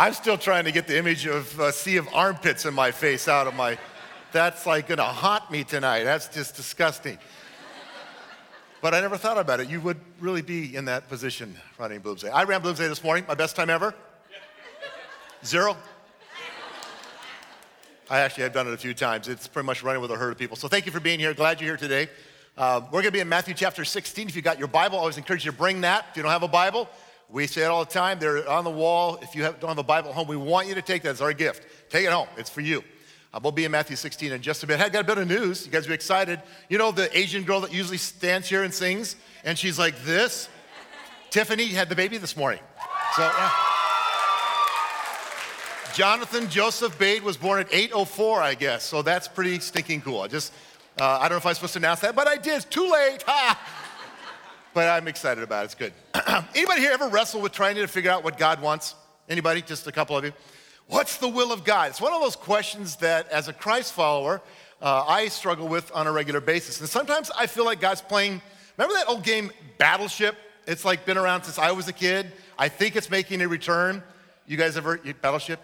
I'm still trying to get the image of a sea of armpits in my face out of my. That's like gonna haunt me tonight. That's just disgusting. But I never thought about it. You would really be in that position running Bloomsday. I ran Bloomsday this morning, my best time ever. Zero. I actually have done it a few times. It's pretty much running with a herd of people. So thank you for being here. Glad you're here today. Uh, we're going to be in Matthew chapter 16. If you got your Bible, I always encourage you to bring that. If you don't have a Bible, we say it all the time. They're on the wall. If you have, don't have a Bible at home, we want you to take that as our gift. Take it home. It's for you. Uh, we'll be in Matthew 16 in just a bit. Hey, I got a bit of news. You guys be excited. You know the Asian girl that usually stands here and sings, and she's like this? Tiffany had the baby this morning. So, yeah. Jonathan Joseph Bade was born at 8.04, I guess. So that's pretty stinking cool. I just, uh, I don't know if I was supposed to announce that, but I did. It's too late. Ha! But I'm excited about it. It's good. Anybody here ever wrestle with trying to figure out what God wants? Anybody? Just a couple of you? What's the will of God? It's one of those questions that, as a Christ follower, uh, I struggle with on a regular basis. And sometimes I feel like God's playing. Remember that old game, Battleship? It's like been around since I was a kid. I think it's making a return. You guys ever, Battleship?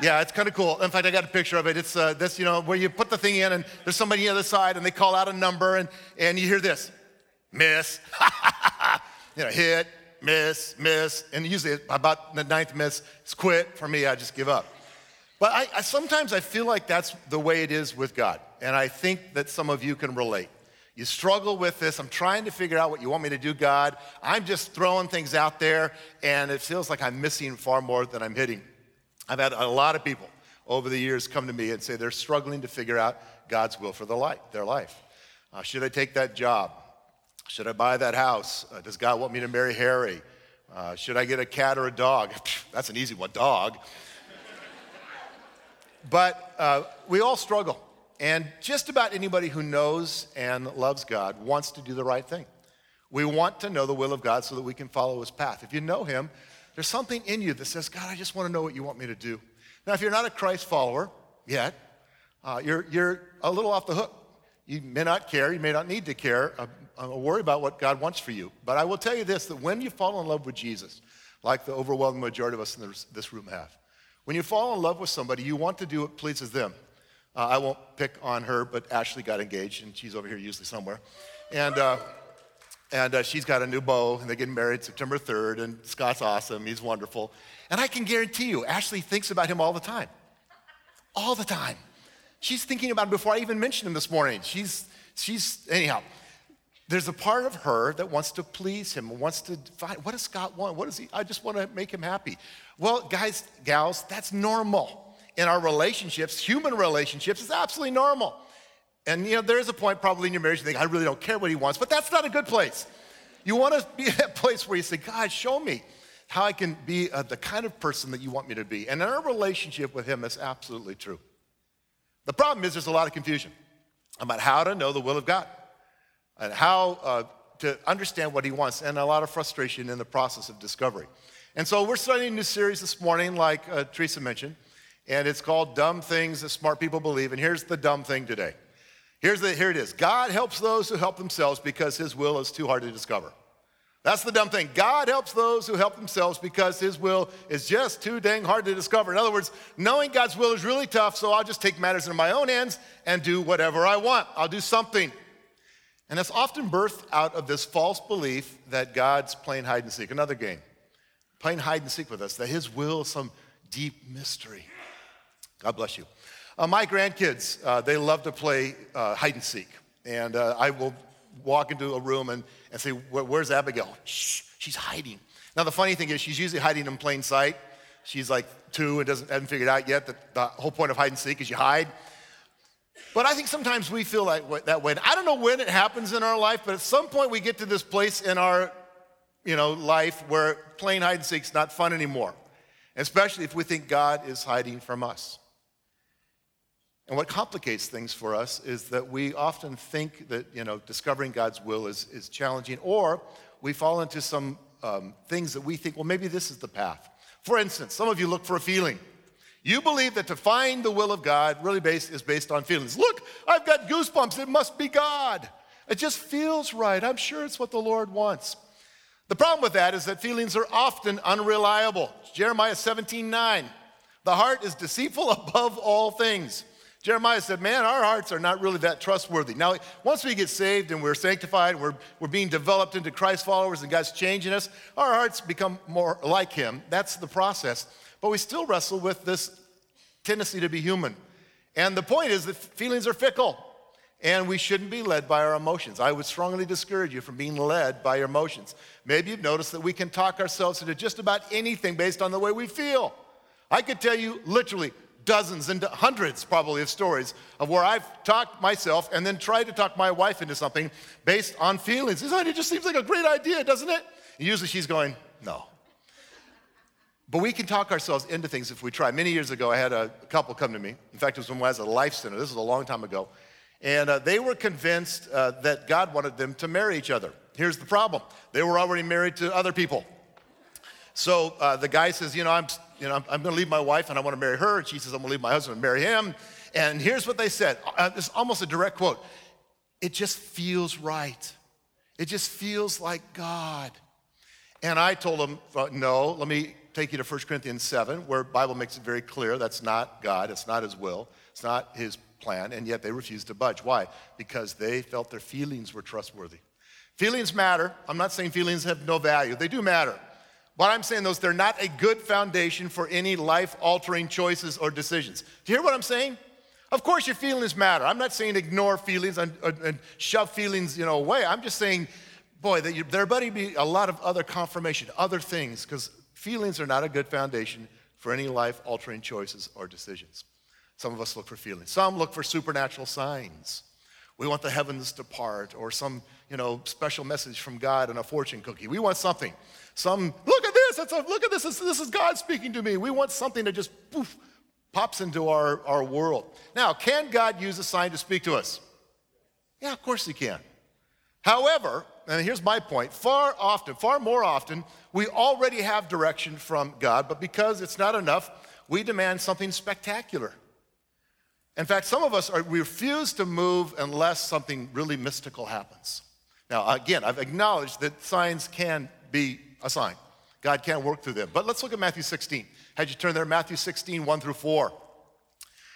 Yeah, it's kind of cool. In fact, I got a picture of it. It's uh, this, you know, where you put the thing in and there's somebody on the other side and they call out a number and, and you hear this, miss, you know, hit, miss, miss. And usually about the ninth miss, it's quit. For me, I just give up. But I, I, sometimes I feel like that's the way it is with God. And I think that some of you can relate. You struggle with this. I'm trying to figure out what you want me to do, God. I'm just throwing things out there, and it feels like I'm missing far more than I'm hitting. I've had a lot of people over the years come to me and say they're struggling to figure out God's will for their life. Uh, should I take that job? Should I buy that house? Uh, does God want me to marry Harry? Uh, should I get a cat or a dog? That's an easy one, dog. but uh, we all struggle. And just about anybody who knows and loves God wants to do the right thing. We want to know the will of God so that we can follow his path. If you know him, there's something in you that says, God, I just want to know what you want me to do. Now, if you're not a Christ follower yet, uh, you're, you're a little off the hook. You may not care, you may not need to care, uh, worry about what God wants for you. But I will tell you this that when you fall in love with Jesus, like the overwhelming majority of us in this, this room have, when you fall in love with somebody, you want to do what pleases them. Uh, I won't pick on her, but Ashley got engaged, and she's over here usually somewhere. And uh, and uh, she's got a new beau, and they're getting married September 3rd, and Scott's awesome. He's wonderful. And I can guarantee you, Ashley thinks about him all the time. All the time. She's thinking about him before I even mentioned him this morning. She's, she's, anyhow, there's a part of her that wants to please him, wants to find, what does Scott want? What does he, I just want to make him happy. Well, guys, gals, that's normal. In our relationships, human relationships, it's absolutely normal. And you know, there is a point probably in your marriage you think, I really don't care what he wants, but that's not a good place. You want to be at that place where you say, God, show me how I can be uh, the kind of person that you want me to be. And in our relationship with him that's absolutely true. The problem is there's a lot of confusion about how to know the will of God and how uh, to understand what he wants, and a lot of frustration in the process of discovery. And so we're starting a new series this morning, like uh, Teresa mentioned, and it's called Dumb Things That Smart People Believe. And here's the dumb thing today Here's the, here it is God helps those who help themselves because his will is too hard to discover. That's the dumb thing. God helps those who help themselves because his will is just too dang hard to discover. In other words, knowing God's will is really tough, so I'll just take matters into my own hands and do whatever I want. I'll do something. And that's often birthed out of this false belief that God's playing hide and seek, another game, playing hide and seek with us, that his will is some deep mystery. God bless you. Uh, my grandkids, uh, they love to play uh, hide and seek. And uh, I will walk into a room and, and say, Where's Abigail? Shh, she's hiding. Now, the funny thing is, she's usually hiding in plain sight. She's like two and doesn't, hasn't figured out yet that the whole point of hide and seek is you hide. But I think sometimes we feel like that way. I don't know when it happens in our life, but at some point we get to this place in our you know, life where playing hide and seek is not fun anymore, especially if we think God is hiding from us. And what complicates things for us is that we often think that, you know, discovering God's will is, is challenging, or we fall into some um, things that we think, well, maybe this is the path. For instance, some of you look for a feeling. You believe that to find the will of God really based, is based on feelings. Look, I've got goosebumps. It must be God. It just feels right. I'm sure it's what the Lord wants. The problem with that is that feelings are often unreliable. Jeremiah 17 9. The heart is deceitful above all things. Jeremiah said, Man, our hearts are not really that trustworthy. Now, once we get saved and we're sanctified, we're, we're being developed into Christ followers and God's changing us, our hearts become more like Him. That's the process. But we still wrestle with this tendency to be human. And the point is that feelings are fickle and we shouldn't be led by our emotions. I would strongly discourage you from being led by your emotions. Maybe you've noticed that we can talk ourselves into just about anything based on the way we feel. I could tell you literally dozens and hundreds probably of stories of where I've talked myself and then tried to talk my wife into something based on feelings. It just seems like a great idea, doesn't it? And usually she's going, no. But we can talk ourselves into things if we try. Many years ago, I had a couple come to me. In fact, it was when I was at a life center. This was a long time ago. And uh, they were convinced uh, that God wanted them to marry each other. Here's the problem they were already married to other people. So uh, the guy says, You know, I'm you know, I'm, I'm going to leave my wife and I want to marry her. And she says, I'm going to leave my husband and marry him. And here's what they said uh, it's almost a direct quote It just feels right. It just feels like God. And I told them, uh, No, let me take you to 1 Corinthians 7, where Bible makes it very clear that's not God, it's not His will, it's not His plan, and yet they refused to budge. Why? Because they felt their feelings were trustworthy. Feelings matter. I'm not saying feelings have no value, they do matter. What I'm saying, though, is they're not a good foundation for any life altering choices or decisions. Do you hear what I'm saying? Of course, your feelings matter. I'm not saying ignore feelings and, and shove feelings you know, away. I'm just saying, boy, that you, there better be a lot of other confirmation, other things, because feelings are not a good foundation for any life altering choices or decisions. Some of us look for feelings, some look for supernatural signs. We want the heavens to part or some, you know, special message from God and a fortune cookie. We want something. Some, look at this, it's a, look at this, this, this is God speaking to me. We want something that just poof, pops into our, our world. Now, can God use a sign to speak to us? Yeah, of course he can. However, and here's my point far often, far more often, we already have direction from God, but because it's not enough, we demand something spectacular. In fact, some of us are, refuse to move unless something really mystical happens. Now, again, I've acknowledged that signs can be a sign. God can work through them. But let's look at Matthew 16. Had you turn there, Matthew 16, 1 through 4.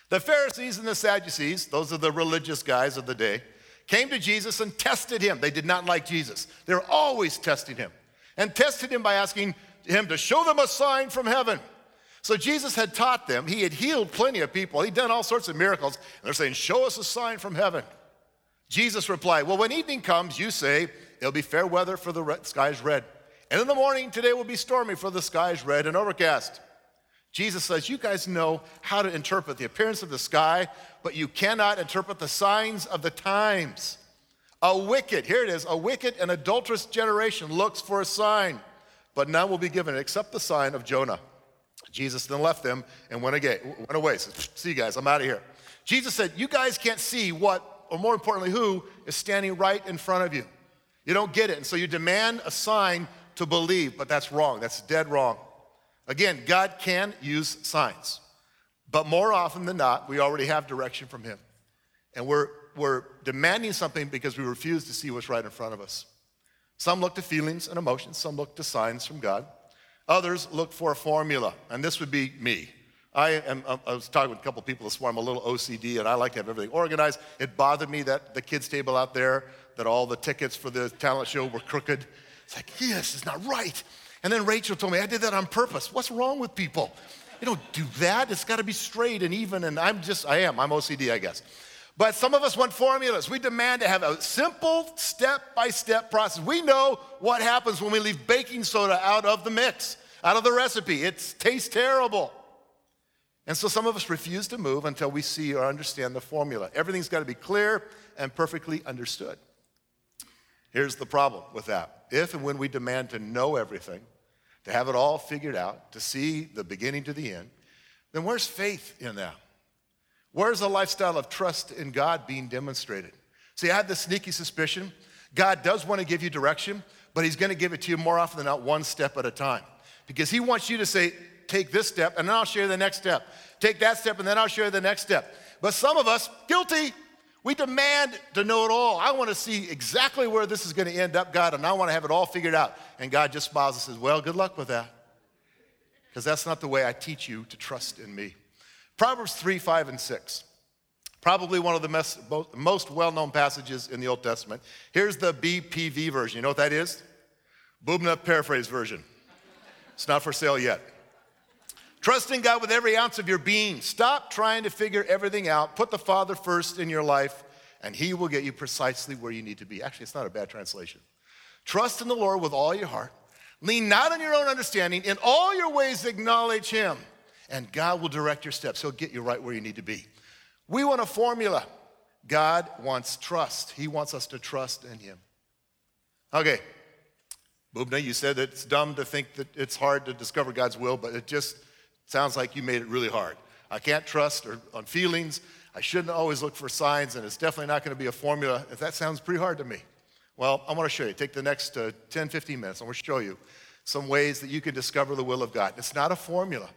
The Pharisees and the Sadducees, those are the religious guys of the day, came to Jesus and tested him. They did not like Jesus. They were always testing him and tested him by asking him to show them a sign from heaven. So Jesus had taught them, he had healed plenty of people, he'd done all sorts of miracles, and they're saying, Show us a sign from heaven. Jesus replied, Well, when evening comes, you say, It'll be fair weather for the skies red. And in the morning, today will be stormy for the skies red and overcast. Jesus says, You guys know how to interpret the appearance of the sky, but you cannot interpret the signs of the times. A wicked, here it is, a wicked and adulterous generation looks for a sign, but none will be given except the sign of Jonah. Jesus then left them and went, again, went away. Said, See you guys, I'm out of here. Jesus said, You guys can't see what, or more importantly, who is standing right in front of you. You don't get it. And so you demand a sign to believe, but that's wrong. That's dead wrong. Again, God can use signs, but more often than not, we already have direction from Him. And we're, we're demanding something because we refuse to see what's right in front of us. Some look to feelings and emotions, some look to signs from God. Others look for a formula, and this would be me. I, am, um, I was talking with a couple of people this morning, I'm a little OCD, and I like to have everything organized. It bothered me that the kids' table out there, that all the tickets for the talent show were crooked. It's like, yeah, this is not right. And then Rachel told me, I did that on purpose. What's wrong with people? You don't do that. It's got to be straight and even. And I'm just, I am. I'm OCD, I guess. But some of us want formulas. We demand to have a simple step by step process. We know what happens when we leave baking soda out of the mix out of the recipe. It tastes terrible. And so some of us refuse to move until we see or understand the formula. Everything's got to be clear and perfectly understood. Here's the problem with that. If and when we demand to know everything, to have it all figured out, to see the beginning to the end, then where's faith in that? Where's a lifestyle of trust in God being demonstrated? See, I had this sneaky suspicion God does want to give you direction, but He's going to give it to you more often than not one step at a time because he wants you to say, take this step and then I'll share the next step. Take that step and then I'll share the next step. But some of us, guilty, We demand to know it all. I want to see exactly where this is going to end up, God, and I want to have it all figured out. And God just smiles and says, Well, good luck with that. Because that's not the way I teach you to trust in me. Proverbs 3, 5, and 6. Probably one of the most well known passages in the Old Testament. Here's the BPV version. You know what that is? Bubna paraphrase version. It's not for sale yet. Trust in God with every ounce of your being. Stop trying to figure everything out. Put the Father first in your life, and He will get you precisely where you need to be. Actually, it's not a bad translation. Trust in the Lord with all your heart. Lean not on your own understanding. In all your ways, acknowledge Him, and God will direct your steps. He'll get you right where you need to be. We want a formula. God wants trust. He wants us to trust in Him. Okay. Bubna, you said it's dumb to think that it's hard to discover God's will, but it just Sounds like you made it really hard. I can't trust or, on feelings. I shouldn't always look for signs, and it's definitely not going to be a formula. If that sounds pretty hard to me, well, I want to show you. Take the next uh, 10, 15 minutes. I want to show you some ways that you can discover the will of God. It's not a formula,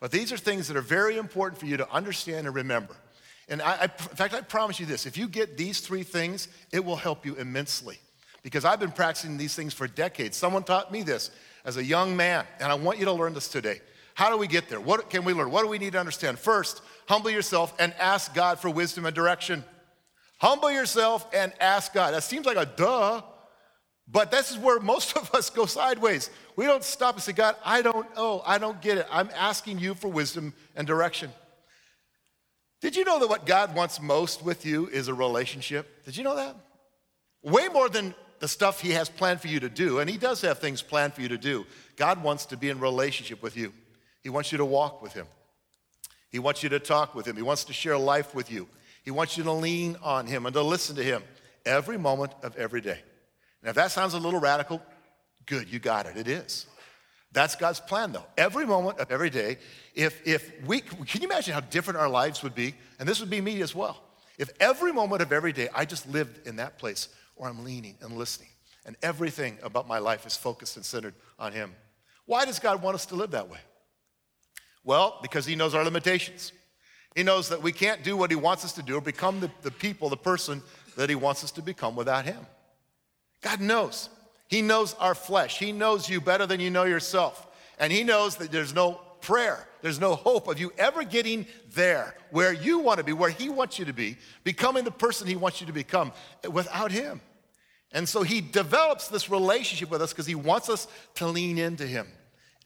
but these are things that are very important for you to understand and remember. And I, I, in fact, I promise you this if you get these three things, it will help you immensely. Because I've been practicing these things for decades. Someone taught me this as a young man, and I want you to learn this today. How do we get there? What can we learn? What do we need to understand? First, humble yourself and ask God for wisdom and direction. Humble yourself and ask God. That seems like a duh, but this is where most of us go sideways. We don't stop and say, God, I don't know. I don't get it. I'm asking you for wisdom and direction. Did you know that what God wants most with you is a relationship? Did you know that? Way more than the stuff He has planned for you to do, and He does have things planned for you to do. God wants to be in relationship with you. He wants you to walk with Him. He wants you to talk with Him. He wants to share life with you. He wants you to lean on Him and to listen to Him every moment of every day. Now, if that sounds a little radical, good, you got it. It is. That's God's plan, though. Every moment of every day, if, if we, can you imagine how different our lives would be? And this would be me as well. If every moment of every day I just lived in that place where I'm leaning and listening, and everything about my life is focused and centered on Him. Why does God want us to live that way? Well, because he knows our limitations. He knows that we can't do what he wants us to do or become the, the people, the person that he wants us to become without him. God knows. He knows our flesh. He knows you better than you know yourself. And he knows that there's no prayer, there's no hope of you ever getting there where you want to be, where he wants you to be, becoming the person he wants you to become without him. And so he develops this relationship with us because he wants us to lean into him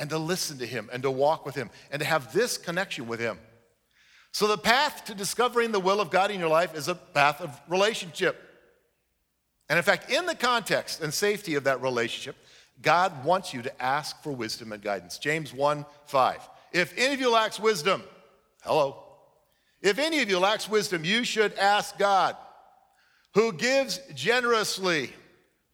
and to listen to Him and to walk with Him and to have this connection with Him. So, the path to discovering the will of God in your life is a path of relationship. And in fact, in the context and safety of that relationship, God wants you to ask for wisdom and guidance. James 1 5. If any of you lacks wisdom, hello. If any of you lacks wisdom, you should ask God, who gives generously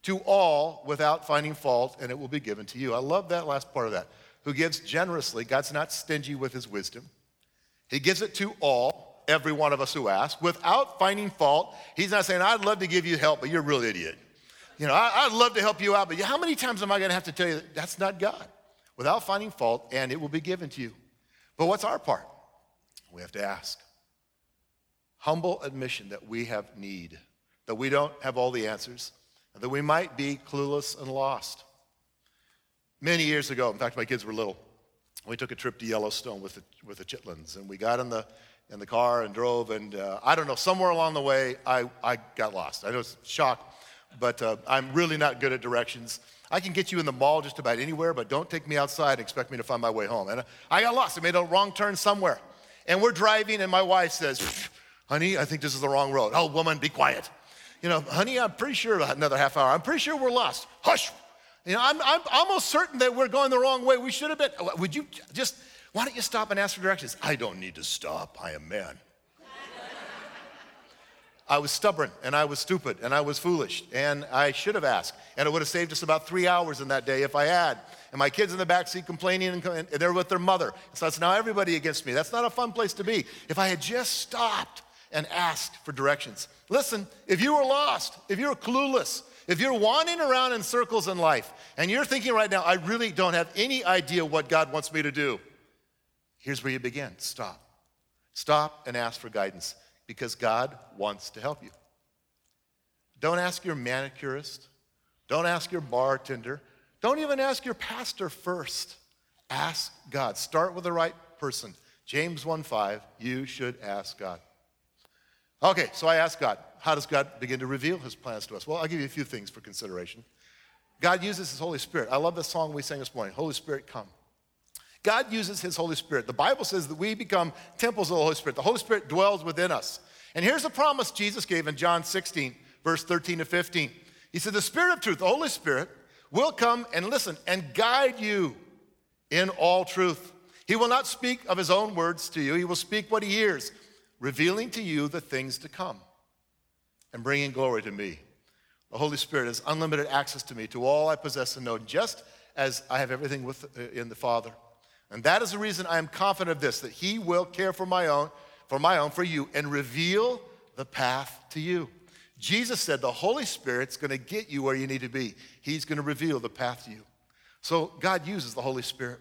to all without finding fault, and it will be given to you. I love that last part of that who gives generously. God's not stingy with his wisdom. He gives it to all, every one of us who ask, without finding fault. He's not saying, I'd love to give you help, but you're a real idiot. You know, I, would love to help you out, but how many times am I going to have to tell you that that's not God? Without finding fault, and it will be given to you. But what's our part? We have to ask. Humble admission that we have need, that we don't have all the answers, that we might be clueless and lost. Many years ago, in fact, my kids were little, we took a trip to Yellowstone with the, with the Chitlins, and we got in the, in the car and drove, and uh, I don't know, somewhere along the way, I, I got lost. I was shocked, but uh, I'm really not good at directions. I can get you in the mall just about anywhere, but don't take me outside and expect me to find my way home. And I got lost. I made a wrong turn somewhere. And we're driving, and my wife says, Honey, I think this is the wrong road. Oh, woman, be quiet. You know, honey, I'm pretty sure another half hour. I'm pretty sure we're lost. Hush, you know, I'm, I'm almost certain that we're going the wrong way. We should have been. Uh, would you just, why don't you stop and ask for directions? I don't need to stop. I am man. I was stubborn and I was stupid and I was foolish and I should have asked. And it would have saved us about three hours in that day if I had. And my kids in the back seat complaining and, and they're with their mother. So that's now everybody against me. That's not a fun place to be. If I had just stopped and asked for directions. Listen, if you are lost, if you're clueless, if you're wandering around in circles in life and you're thinking right now, I really don't have any idea what God wants me to do, here's where you begin. Stop. Stop and ask for guidance. because God wants to help you. Don't ask your manicurist. Don't ask your bartender. Don't even ask your pastor first. Ask God. Start with the right person. James 1:5, you should ask God. Okay, so I ask God, how does God begin to reveal his plans to us? Well, I'll give you a few things for consideration. God uses his Holy Spirit. I love the song we sang this morning, Holy Spirit, come. God uses his Holy Spirit. The Bible says that we become temples of the Holy Spirit. The Holy Spirit dwells within us. And here's a promise Jesus gave in John 16, verse 13 to 15. He said, The Spirit of truth, the Holy Spirit, will come and listen and guide you in all truth. He will not speak of his own words to you, he will speak what he hears, revealing to you the things to come and bringing glory to me. The Holy Spirit has unlimited access to me, to all I possess and know, just as I have everything with, uh, in the Father. And that is the reason I am confident of this, that he will care for my own, for my own, for you, and reveal the path to you. Jesus said the Holy Spirit's to get you where you need to be. He's to reveal the path to you. So God uses the Holy Spirit.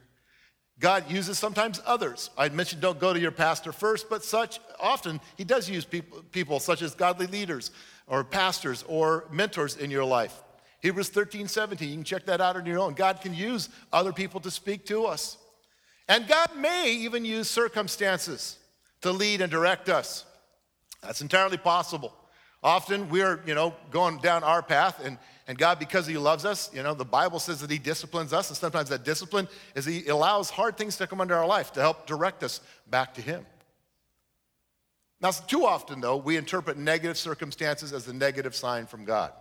God uses sometimes others. I mentioned don't go to your pastor first, but such often he does use people, people such as godly leaders or pastors or mentors in your life. Hebrews 13, 17, you can check that out on your own. God can use other people to speak to us. And God may even use circumstances to lead and direct us. That's entirely possible. Often we're, you know, going down our path, and, and God, because He loves us, you know, the Bible says that He disciplines us, and sometimes that discipline is He allows hard things to come into our life to help direct us back to Him. Now, too often, though, we interpret negative circumstances as a negative sign from God.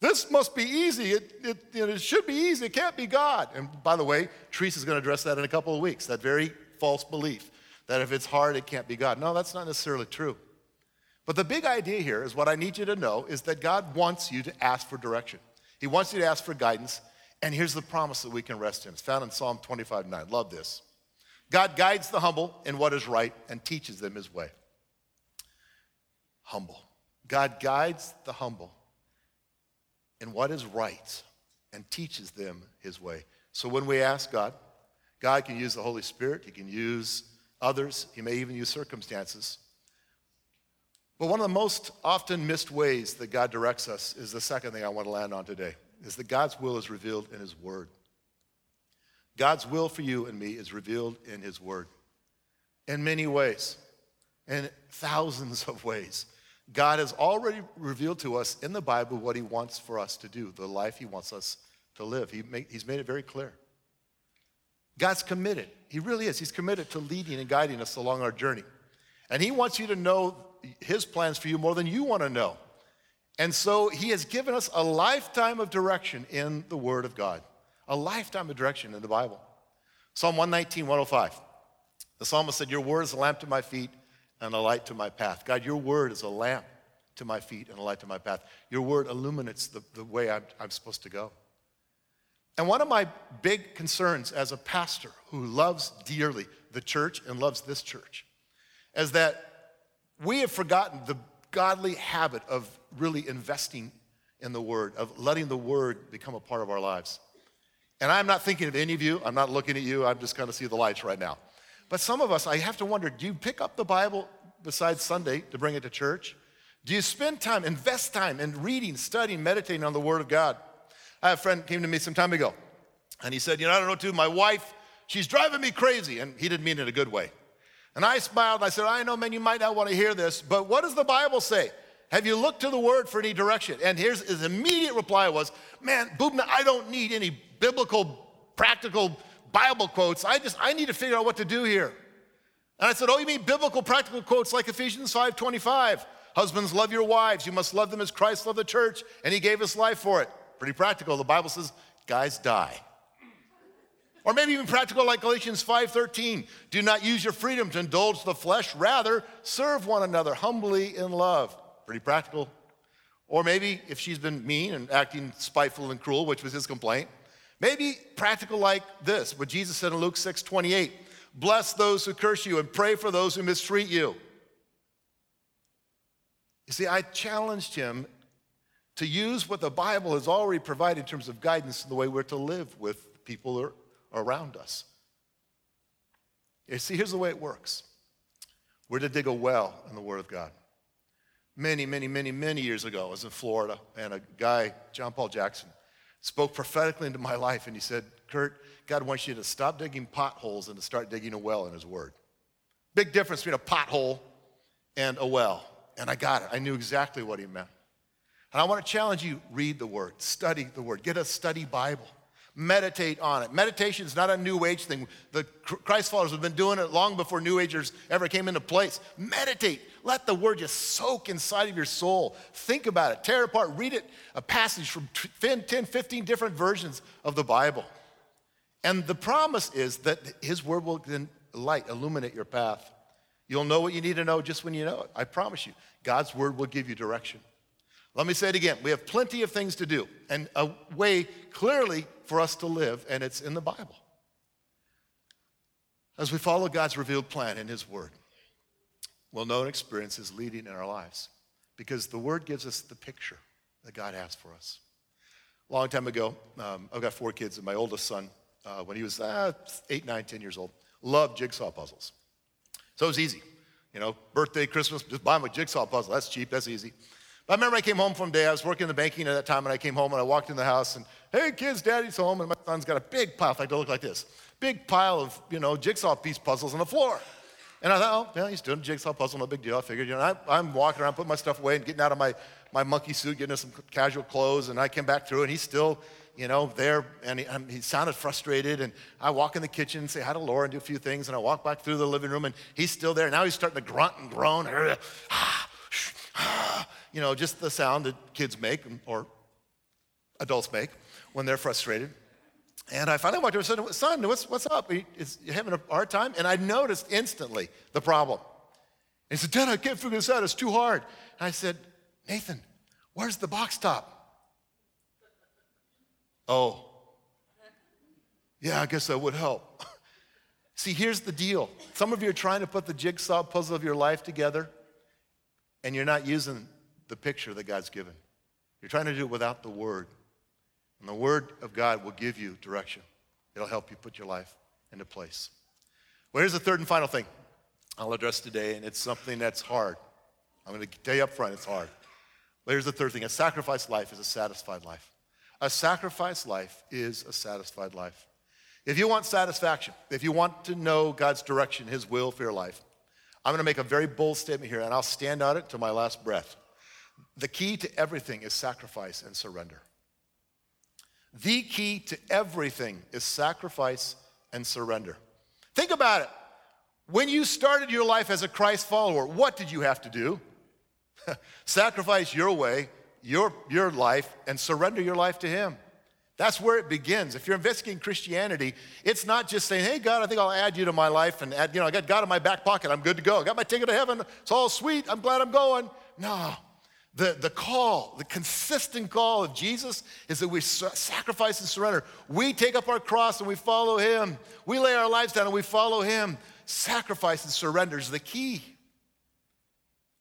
This must be easy. It, it, you know, it should be easy. It can't be God. And by the way, Teresa's going to address that in a couple of weeks that very false belief that if it's hard, it can't be God. No, that's not necessarily true. But the big idea here is what I need you to know is that God wants you to ask for direction. He wants you to ask for guidance. And here's the promise that we can rest in. It's found in Psalm 25 9. Love this. God guides the humble in what is right and teaches them his way. Humble. God guides the humble in what is right and teaches them his way. So when we ask God, God can use the Holy Spirit, He can use others, He may even use circumstances but one of the most often missed ways that God directs us is the second thing I want to land on today, is that God's will is revealed in his word. God's will for you and me is revealed in his word in many ways, in thousands of ways. God has already revealed to us in the Bible what he wants for us to do, the life he wants us to live. He make, he's made it very clear. God's committed. He really is. He's committed to leading and guiding us along our journey. And he wants you to know his plans for you more than you want to know. And so he has given us a lifetime of direction in the Word of God, a lifetime of direction in the Bible. Psalm 119, 105. The psalmist said, Your word is a lamp to my feet and a light to my path. God, your word is a lamp to my feet and a light to my path. Your word illuminates the, the way I'm, I'm supposed to go. And one of my big concerns as a pastor who loves dearly the church and loves this church is that we have forgotten the godly habit of really investing in the Word, of letting the Word become a part of our lives. And I'm not thinking of any of you, I'm not looking at you, I'm just kind of see the lights right now. But some of us, I have to wonder do you pick up the Bible besides Sunday to bring it to church? Do you spend time, invest time in reading, studying, meditating on the Word of God? I have a friend came to me some time ago, and he said, You know, I don't know too. My wife, she's driving me crazy. And he didn't mean it in a good way. And I smiled I said, I know, man, you might not want to hear this, but what does the Bible say? Have you looked to the word for any direction? And here's his immediate reply was, man, Bubna, I don't need any biblical, practical Bible quotes. I just, I need to figure out what to do here. And I said, oh, you mean biblical, practical quotes like Ephesians 5.25? Husbands, love your wives. You must love them as Christ loved the church, and he gave his life for it. Pretty practical. The Bible says, guys die. Or maybe even practical like Galatians 5:13. Do not use your freedom to indulge the flesh, rather serve one another humbly in love. Pretty practical. Or maybe if she's been mean and acting spiteful and cruel, which was his complaint, maybe practical like this, what Jesus said in Luke 6:28. Bless those who curse you and pray for those who mistreat you. You see, I challenged him to use what the Bible has already provided in terms of guidance in the way we're to live with people around us. You see, here's the way it works We're to dig a well in the Word of God. Many, many, many, many years ago, I was in Florida, and a guy, John Paul Jackson, spoke prophetically into my life, and he said, Kurt, God wants you to stop digging potholes and to start digging a well in His Word. Big difference between a pothole and a well. And I got it. I knew exactly what he meant. And I want to challenge you read the Word, study the Word, get a study Bible. Meditate on it. Meditation is not a New Age thing. The Christ followers have been doing it long before New Agers ever came into place. Meditate. Let the Word just soak inside of your soul. Think about it. Tear it apart. Read it, a passage from 10, 15 different versions of the Bible. And the promise is that His Word will then light, illuminate your path. You'll know what you need to know just when you know it. I promise you. God's Word will give you direction. Let me say it again. We have plenty of things to do and a way clearly for us to live, and it's in the Bible. As we follow God's revealed plan in His Word, we'll know and experience His leading in our lives because the Word gives us the picture that God has for us. A long time ago, um, I've got four kids, and my oldest son, uh, when he was uh, eight, nine, ten years old, loved jigsaw puzzles. So it was easy. You know, birthday, Christmas, just buy him a jigsaw puzzle. That's cheap, that's easy. I remember I came home from day, I was working in the banking at that time, and I came home and I walked in the house and, hey, kids, daddy's home, and my son's got a big pile, like to look like this, big pile of, you know, jigsaw piece puzzles on the floor. And I thought, oh, yeah, he's doing a jigsaw puzzle, no big deal. I figured, you know, I, am walking around, putting my stuff away and getting out of my, my monkey suit, getting some casual clothes, and I came back through, and he's still, you know, there, and he, he, sounded frustrated. And I walk in the kitchen and say hi to Laura and do a few things, and I walk back through the living room, and he's still there. Now he's starting to grunt and groan. Ah, you know, just the sound that kids make or adults make when they're frustrated. And I finally walked over and said, Son, what's, what's up? Is you having a hard time? And I noticed instantly the problem. And he said, Dad, I can't figure this out. It's too hard. And I said, Nathan, where's the box top? Oh, yeah, I guess that would help. See, here's the deal. Some of you are trying to put the jigsaw puzzle of your life together, and you're not using the picture that God's given. You're trying to do it without the Word. And the Word of God will give you direction, it'll help you put your life into place. Well, here's the third and final thing I'll address today, and it's something that's hard. I'm going to tell you up front, it's hard. But here's the third thing a sacrificed life is a satisfied life. A sacrificed life is a satisfied life. If you want satisfaction, if you want to know God's direction, His will for your life, I'm going to make a very bold statement here, and I'll stand on it to my last breath. The key to everything is sacrifice and surrender. The key to everything is sacrifice and surrender. Think about it. When you started your life as a Christ follower, what did you have to do? Sacrifice your way, your, your life, and surrender your life to Him. That's where it begins. If you're investigating Christianity, it's not just saying, hey, God, I think I'll add you to my life and add, you know, I got God in my back pocket, I'm good to go. I got my ticket to heaven, it's all sweet, I'm glad I'm going. No, the, the call, the consistent call of Jesus is that we sacrifice and surrender. We take up our cross and we follow Him. We lay our lives down and we follow Him. Sacrifice and surrender is the key.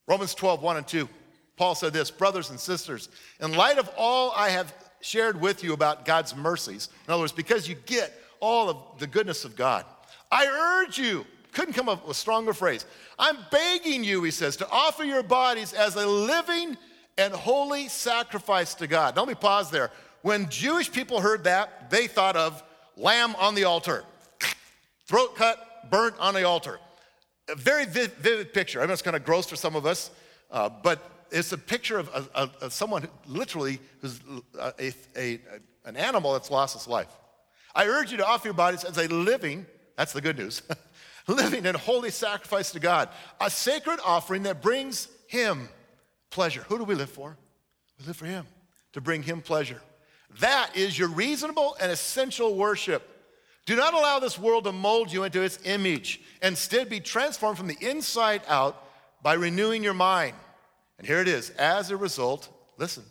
Romans 12, 1 and 2. Paul said this Brothers and sisters, in light of all I have shared with you about God's mercies, in other words, because you get all of the goodness of God, I urge you couldn't come up with a stronger phrase. I'm begging you, he says, to offer your bodies as a living and holy sacrifice to God. Now, let me pause there. When Jewish people heard that, they thought of lamb on the altar, throat cut, burnt on the altar. A very vivid picture. I know it's kind of gross for some of us, uh, but it's a picture of, of, of someone literally who's uh, a, a, an animal that's lost its life. I urge you to offer your bodies as a living, that's the good news, living in holy sacrifice to God, a sacred offering that brings Him pleasure. Who do we live for? We live for Him, to bring Him pleasure. That is your reasonable and essential worship. Do not allow this world to mold you into its image. Instead, be transformed from the inside out by renewing your mind. And here it is. As a result, listen,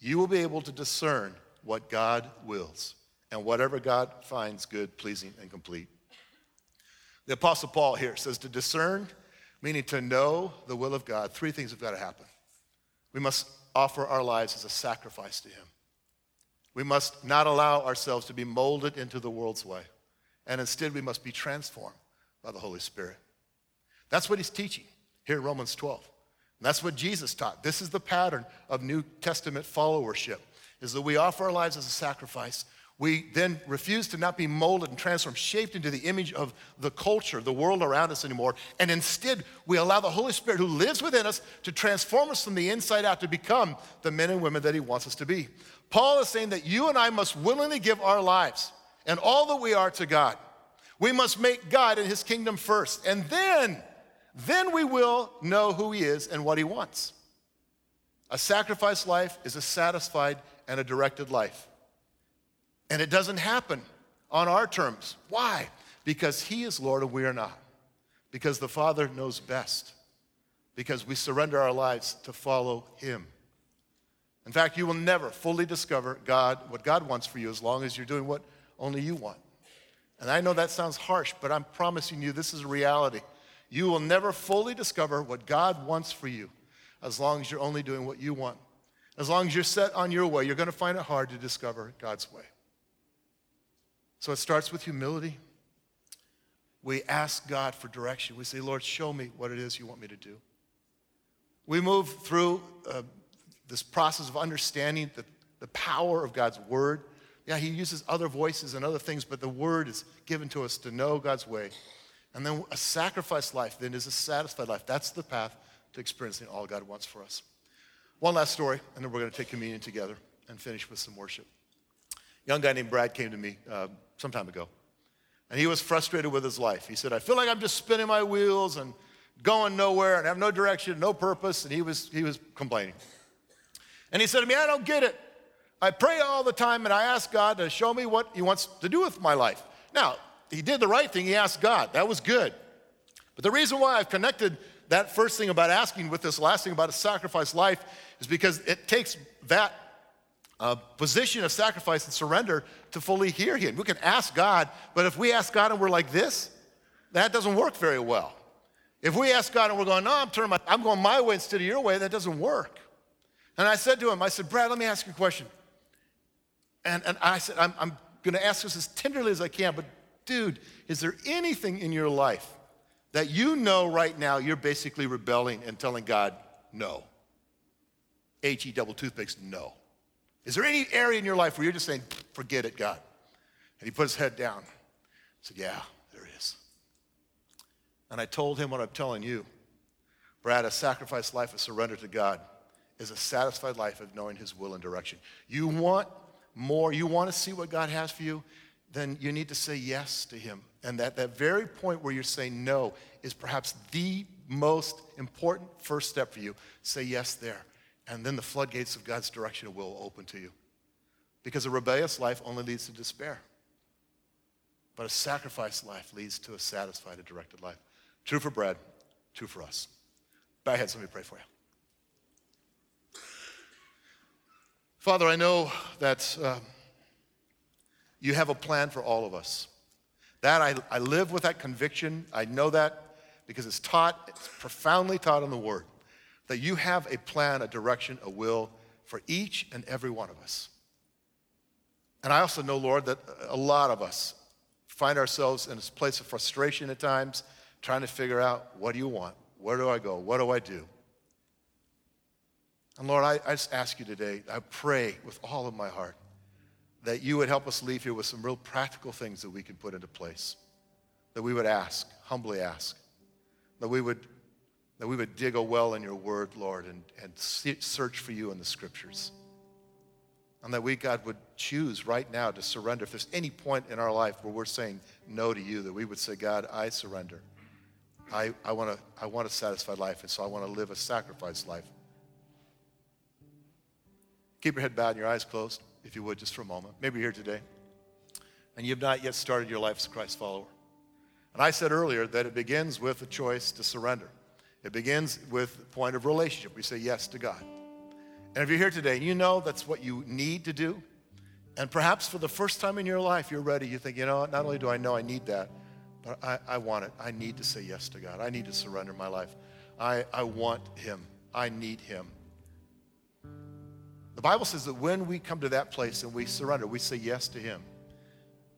you will be able to discern what God wills and whatever God finds good, pleasing, and complete. The Apostle Paul here says to discern, meaning to know the will of God, three things have got to happen. We must offer our lives as a sacrifice to Him. We must not allow ourselves to be molded into the world's way. And instead, we must be transformed by the Holy Spirit. That's what He's teaching. here in Romans 12. And that's what Jesus taught. This is the pattern of New Testament followership, is that we offer our lives as a sacrifice. We then refuse to not be molded and transformed, shaped into the image of the culture, the world around us anymore. And instead, we allow the Holy Spirit who lives within us to transform us from the inside out to become the men and women that He wants us to be. Paul is saying that you and I must willingly give our lives and all that we are to God. We must make God and His kingdom first. And then, then we will know who He is and what He wants. A sacrificed life is a satisfied and a directed life. And it doesn't happen on our terms. Why? Because He is Lord and we are not. Because the Father knows best. Because we surrender our lives to follow Him. In fact, you will never fully discover God, what God wants for you, as long as you're doing what only you want. And I know that sounds harsh, but I'm promising you this is a reality. You will never fully discover what God wants for you as long as you're only doing what you want. As long as you're set on your way, you're going to find it hard to discover God's way. So it starts with humility. We ask God for direction. We say, Lord, show me what it is you want me to do. We move through uh, this process of understanding the, the power of God's word. Yeah, he uses other voices and other things, but the word is given to us to know God's way. And then a sacrificed life then is a satisfied life. That's the path to experiencing all God wants for us. One last story, and then we're going to take communion together and finish with some worship. A young guy named Brad came to me uh, some time ago. And he was frustrated with his life. He said, I feel like I'm just spinning my wheels and going nowhere and have no direction, no purpose. And he was, he was complaining. And he said to me, I don't get it. I pray all the time and I ask God to show me what he wants to do with my life. Now, he did the right thing. He asked God. That was good. But the reason why I've connected that first thing about asking with this last thing about a sacrifice life is because it takes that uh, position of sacrifice and surrender to fully hear Him. We can ask God, but if we ask God and we're like this, that doesn't work very well. If we ask God and we're going, no, I'm turning my, I'm going my way instead of your way, that doesn't work. And I said to him, I said, Brad, let me ask you a question. And, and I said, I'm, I'm going to ask this as tenderly as I can, but dude, is there anything in your life that you know right now you're basically rebelling and telling God no? H E double toothpicks, no. Is there any area in your life where you're just saying, forget it, God? And he put his head down. I said, yeah, there is. And I told him what I'm telling you. Brad, a sacrificed life of surrender to God is a satisfied life of knowing his will and direction. You want more, you want to see what God has for you, then you need to say yes to him. And that, that very point where you're saying no is perhaps the most important first step for you. Say yes there. And then the floodgates of God's direction will open to you. Because a rebellious life only leads to despair. But a sacrificed life leads to a satisfied and directed life. True for Brad, true for us. Bow heads, let me pray for you. Father, I know that uh, you have a plan for all of us. That I, I live with that conviction. I know that because it's taught, it's profoundly taught in the Word that you have a plan, a direction, a will for each and every one of us. And I also know, Lord, that a lot of us find ourselves in this place of frustration at times, trying to figure out what do you want? Where do I go? What do I do? And Lord, I, I just ask you today, I pray with all of my heart that you would help us leave here with some real practical things that we can put into place, that we would ask, humbly ask, that we would that we would dig a well in your word, Lord, and, and search for you in the scriptures. And that we, God, would choose right now to surrender. If there's any point in our life where we're saying no to you, that we would say, God, I surrender. I, I want to I want a satisfied life, and so I want to live a sacrificed life. Keep your head bowed and your eyes closed, if you would, just for a moment. Maybe you're here today, and you've not yet started your life as a Christ follower. And I said earlier that it begins with a choice to surrender. It begins with point of relationship. We say yes to God. And if you're here today you know that's what you need to do, and perhaps for the first time in your life you're ready, you think, you know, not only do I know I need that, but I, I want it. I need to say yes to God. I need to surrender my life. I, I want Him. I need Him. The Bible says that when we come to that place and we surrender, we say yes to Him.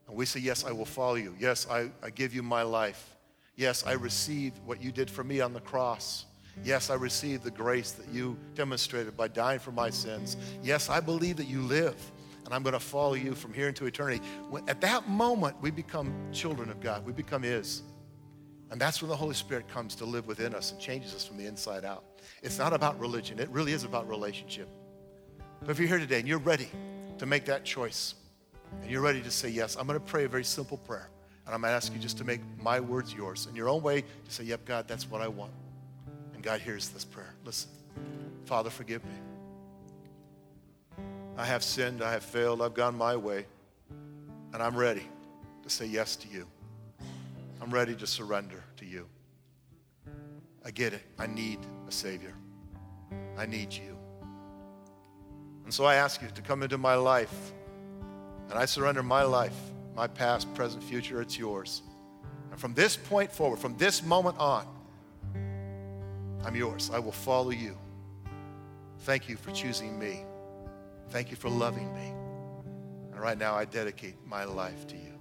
And we say, Yes, I will follow you. Yes, I, I give you my life. Yes, I receive what you did for me on the cross. Yes, I receive the grace that you demonstrated by dying for my sins. Yes, I believe that you live and I'm going to follow you from here into eternity. When, at that moment, we become children of God. We become His. And that's when the Holy Spirit comes to live within us and changes us from the inside out. It's not about religion, it really is about relationship. But if you're here today and you're ready to make that choice, and you're ready to say yes, I'm going to pray a very simple prayer. And I'm going to ask you just to make my words yours. In your own way, to say, Yep, God, that's what I want. And God hears this prayer. Listen, Father, forgive me. I have sinned, I have failed, I've gone my way, and I'm ready to say yes to you. I'm ready to surrender to you. I get it. I need a Savior. I need you. And so I ask you to come into my life, and I surrender my life, my past, present, future, it's yours. And from this point forward, from this moment on, I'm yours. I will follow you. Thank you for choosing me. Thank you for loving me. And right now, I dedicate my life to you.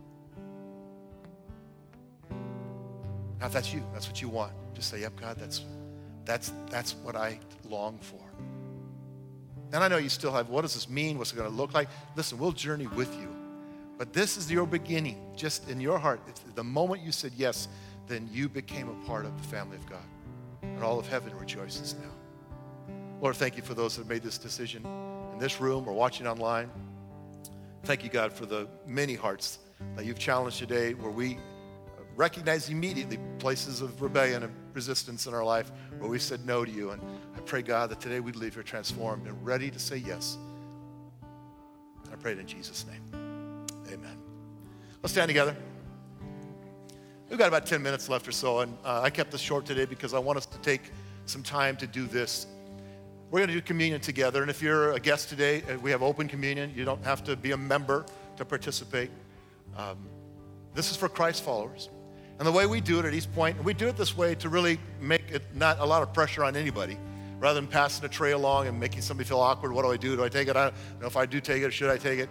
Now, if that's you, that's what you want. Just say, yep, God, that's, that's, that's what I long for. And I know you still have, what does this mean? What's it going to look like? Listen, we'll journey with you. But this is your beginning, just in your heart. It's the moment you said yes, then you became a part of the family of God. And all of heaven rejoices now. Lord, thank you for those that made this decision in this room or watching online. Thank you, God, for the many hearts that you've challenged today where we recognize immediately places of rebellion and resistance in our life where we said no to you. And I pray, God, that today we'd leave here transformed and ready to say yes. I pray it in Jesus' name. Amen. Let's stand together. We've got about 10 minutes left or so, and uh, I kept this short today because I want us to take some time to do this we're going to do communion together. And if you're a guest today, uh, we have open communion. You don't have to be a member to participate. Um, this is for Christ followers. And the way we do it at Eastpoint, we do it this way to really make it not a lot of pressure on anybody. Rather than passing a tray along and making somebody feel awkward, what do I do? Do I take it? I don't know if I do take it, should I take it?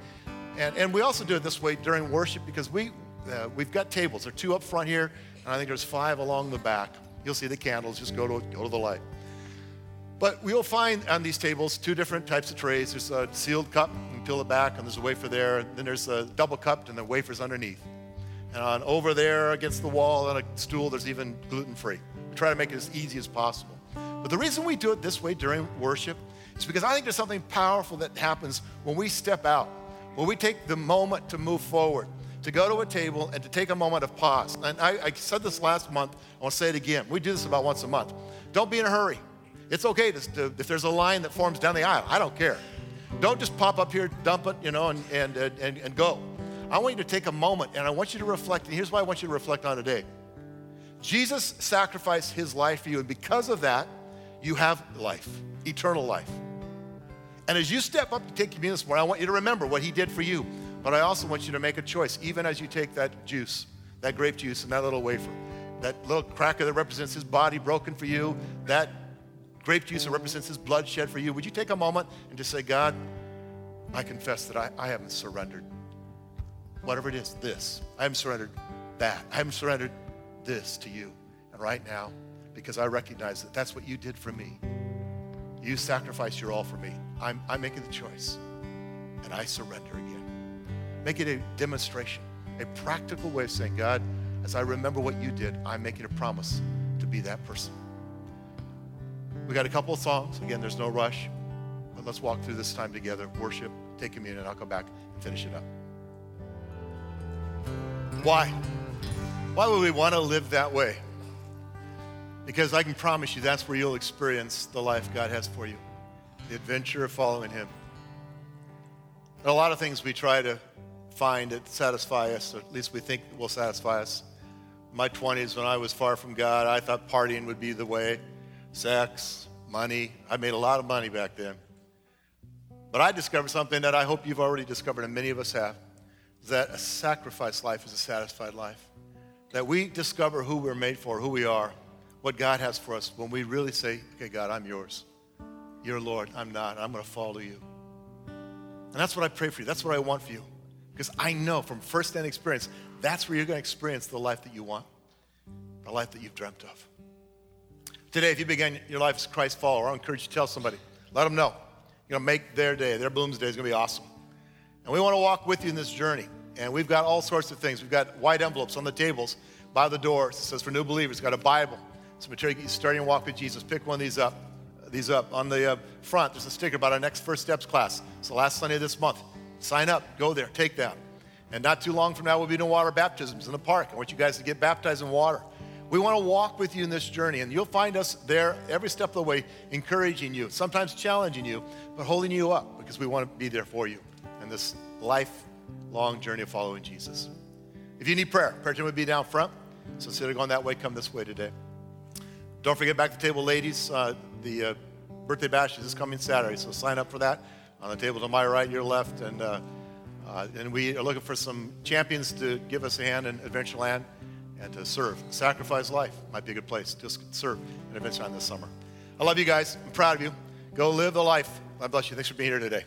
And, and we also do it this way during worship because we, uh, we've got tables. There are two up front here, and I think there's five along the back. You'll see the candles. Just go to, go to the light. But we'll find on these tables two different types of trays. There's a sealed cup, you peel it back, and there's a wafer there. Then there's a double cupped, and the wafer's underneath. And on over there against the wall on a stool, there's even gluten free. We try to make it as easy as possible. But the reason we do it this way during worship is because I think there's something powerful that happens when we step out, when we take the moment to move forward, to go to a table and to take a moment of pause. And I, I said this last month, I want to say it again. We do this about once a month. Don't be in a hurry. It's okay to, to, if there's a line that forms down the aisle. I don't care. Don't just pop up here, dump it, you know, and, and, and, and go. I want you to take a moment and I want you to reflect. And here's what I want you to reflect on today Jesus sacrificed his life for you, and because of that, you have life, eternal life. And as you step up to take communion this morning, I want you to remember what he did for you. But I also want you to make a choice, even as you take that juice, that grape juice, and that little wafer, that little cracker that represents his body broken for you, that grape juice that represents his blood shed for you, would you take a moment and just say, God, I confess that I, I haven't surrendered. Whatever it is, this. I haven't surrendered that. I haven't surrendered this to you. And right now, because I recognize that that's what you did for me, you sacrificed your all for me. I'm, I'm making the choice. And I surrender again. Make it a demonstration, a practical way of saying, God, as I remember what you did, I'm making a promise to be that person. We got a couple of songs. Again, there's no rush. But let's walk through this time together, worship, take communion, I'll come back and finish it up. Why? Why would we want to live that way? Because I can promise you that's where you'll experience the life God has for you the adventure of following Him. Are a lot of things we try to find that satisfy us, or at least we think will satisfy us. My 20s, when I was far from God, I thought partying would be the way sex, money. I made a lot of money back then. But I discovered something that I hope you've already discovered, and many of us have, that a sacrificed life is a satisfied life. That we discover who we're made for, who we are, what God has for us when we really say, okay, God, I'm yours. You're Lord, I'm not. I'm going to follow you. And that's what I pray for you. That's what I want for you. Because I know from firsthand experience, that's where you're going to experience the life that you want, the life that you've dreamt of. Today, if you begin your life as Christ follower, I encourage you to tell somebody. Let them know. You're going to make their day, their Bloomsday is going to be awesome. And we want to walk with you in this journey. And we've got all sorts of things. We've got white envelopes on the tables by the doors. It says for new believers, got a Bible. Some material to get you starting to walk with Jesus. Pick one of these up. These up. On the uh, front, there's a sticker about our next First Steps class. It's the last Sunday of this month. Sign up, go there, take that. And not too long from now, we'll be doing water baptisms in the park. I want you guys to get baptized in water. We want to walk with you in this journey, and you'll find us there every step of the way, encouraging you, sometimes challenging you, but holding you up because we want to be there for you in this lifelong journey of following Jesus. If you need prayer, prayer team would be down front. So instead of going that way, come this way today. Don't forget back to the table, ladies. Uh, the uh, birthday bash is this coming Saturday, so sign up for that on the table to my right, your left, and uh, uh and we are looking for some champions to give us a hand in Adventureland and to serve. Sacrifice life might be a good place. Just serve in Adventureland this summer. I love you guys. I'm proud of you. Go live the life. God bless you. Thanks for being here today.